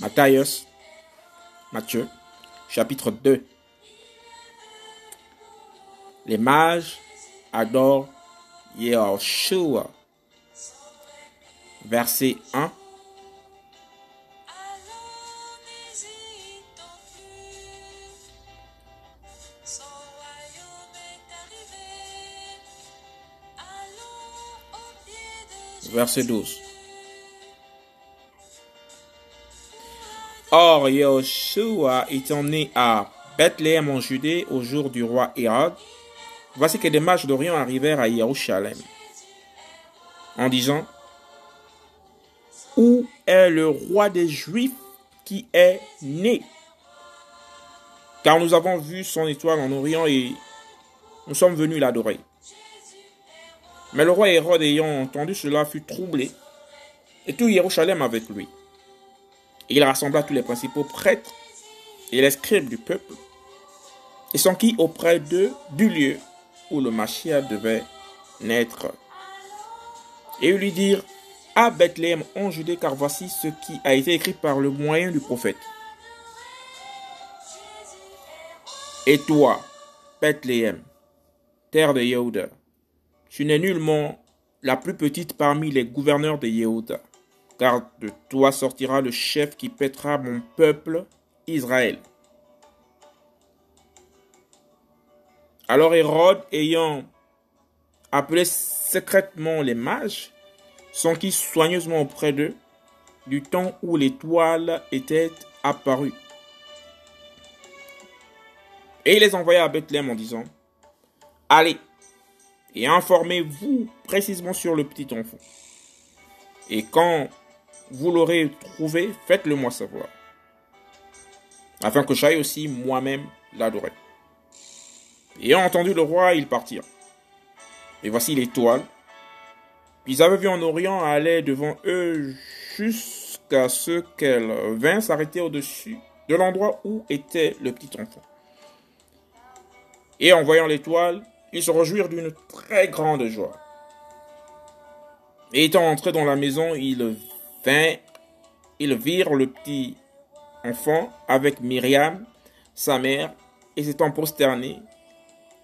Matthias, Matthieu, chapitre 2. Les mages adorent Yahushua. Verset 1. Verset 12. Or, Yahushua étant né à Bethléem en Judée au jour du roi Hérode, voici que des mages d'Orient arrivèrent à Jérusalem en disant Où est le roi des Juifs qui est né? Car nous avons vu son étoile en Orient et nous sommes venus l'adorer. Mais le roi Hérode ayant entendu cela fut troublé, et tout Jérusalem avec lui. Il rassembla tous les principaux prêtres et les scribes du peuple, et s'enquit auprès d'eux du lieu où le Machia devait naître. Et ils lui dirent, à Bethléem en Judée, car voici ce qui a été écrit par le moyen du prophète. Et toi, Bethléem, terre de Yehuda, tu n'es nullement la plus petite parmi les gouverneurs de Yehuda, car de toi sortira le chef qui pètera mon peuple, Israël. Alors Hérode, ayant appelé secrètement les mages, s'enquit soigneusement auprès d'eux du temps où l'étoile était apparue. Et il les envoya à Bethléem en disant, Allez, et informez-vous précisément sur le petit enfant. Et quand vous l'aurez trouvé, faites-le moi savoir, afin que j'aille aussi moi-même l'adorer. Ayant entendu le roi, ils partirent. Et voici l'étoile. Ils avaient vu en Orient aller devant eux jusqu'à ce qu'elle vint s'arrêter au-dessus de l'endroit où était le petit enfant. Et en voyant l'étoile, ils se réjouirent d'une très grande joie. Et étant entrés dans la maison, ils vinrent, ils virent le petit enfant avec Myriam, sa mère, et s'étant prosternés,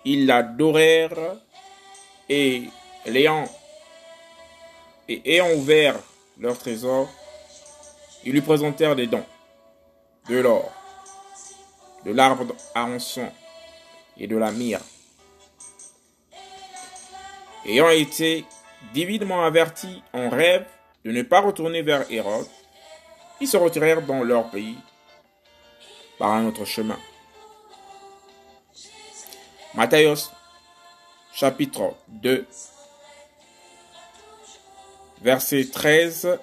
ils l'adorèrent et ayant ouvert leur trésor, ils lui présentèrent des dons, de l'or, de l'arbre à encens et de la myrrhe. Ayant été divinement avertis en rêve de ne pas retourner vers Hérode, ils se retirèrent dans leur pays par un autre chemin. Matthias chapitre 2 versets 13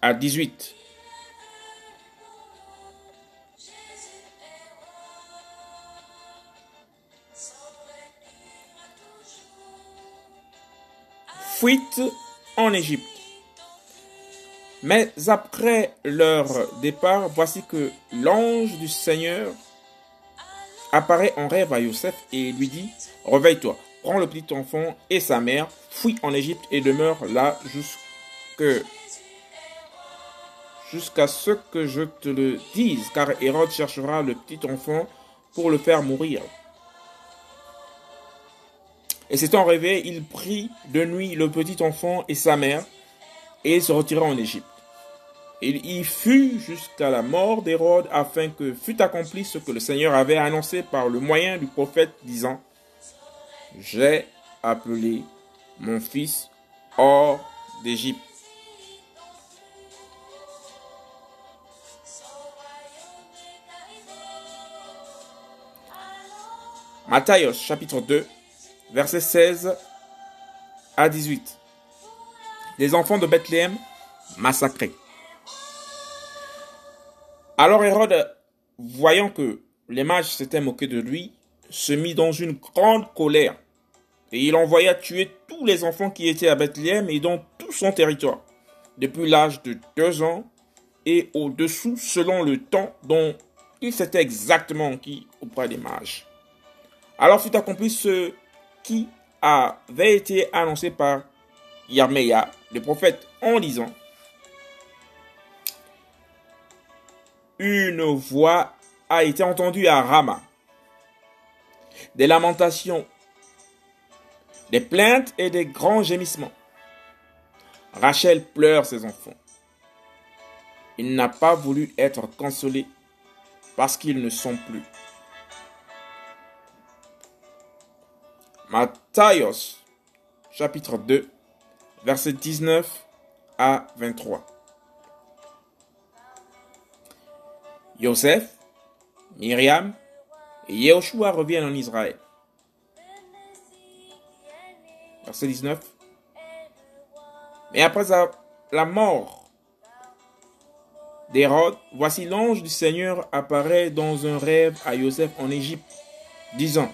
à 18. Fuite en Égypte. Mais après leur départ, voici que l'ange du Seigneur apparaît en rêve à Youssef et lui dit, Réveille-toi, prends le petit enfant et sa mère, fuis en Égypte et demeure là jusque jusqu'à ce que je te le dise, car Hérode cherchera le petit enfant pour le faire mourir. Et s'étant réveillé, il prit de nuit le petit enfant et sa mère, et se retira en Égypte. Il y fut jusqu'à la mort d'Hérode, afin que fût accompli ce que le Seigneur avait annoncé par le moyen du prophète, disant, J'ai appelé mon fils hors d'Égypte. Matthieu chapitre 2, versets 16 à 18. Les enfants de Bethléem massacrés. Alors Hérode, voyant que les mages s'étaient moqués de lui, se mit dans une grande colère, et il envoya tuer tous les enfants qui étaient à Bethléem et dans tout son territoire, depuis l'âge de deux ans et au-dessous selon le temps dont il s'était exactement enquis auprès des mages. Alors fut accompli ce qui avait été annoncé par Yarmeya, le prophète, en disant une voix a été entendue à Rama. Des lamentations, des plaintes et des grands gémissements. Rachel pleure ses enfants. Il n'a pas voulu être consolé parce qu'ils ne sont plus. Matthias, chapitre 2, versets 19 à 23. Joseph, Myriam et Yehoshua reviennent en Israël. Verset 19. Mais après la mort d'Hérode, voici l'ange du Seigneur apparaît dans un rêve à Joseph en Égypte, disant,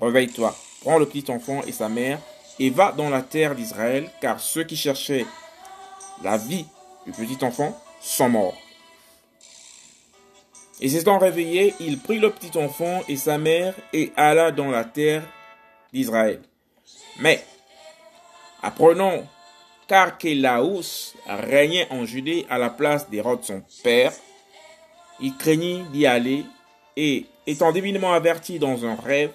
Réveille-toi, prends le petit enfant et sa mère, et va dans la terre d'Israël, car ceux qui cherchaient la vie du petit enfant sont morts. Et s'étant réveillé, il prit le petit enfant et sa mère et alla dans la terre d'Israël. Mais, apprenant qu'Archélaos régnait en Judée à la place d'Hérode son père, il craignit d'y aller et, étant divinement averti dans un rêve,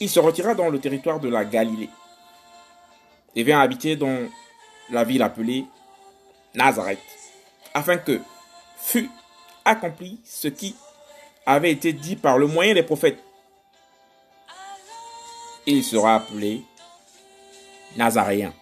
il se retira dans le territoire de la Galilée et vint habiter dans la ville appelée Nazareth, afin que fût accompli ce qui avait été dit par le moyen des prophètes. Il sera appelé Nazaréen.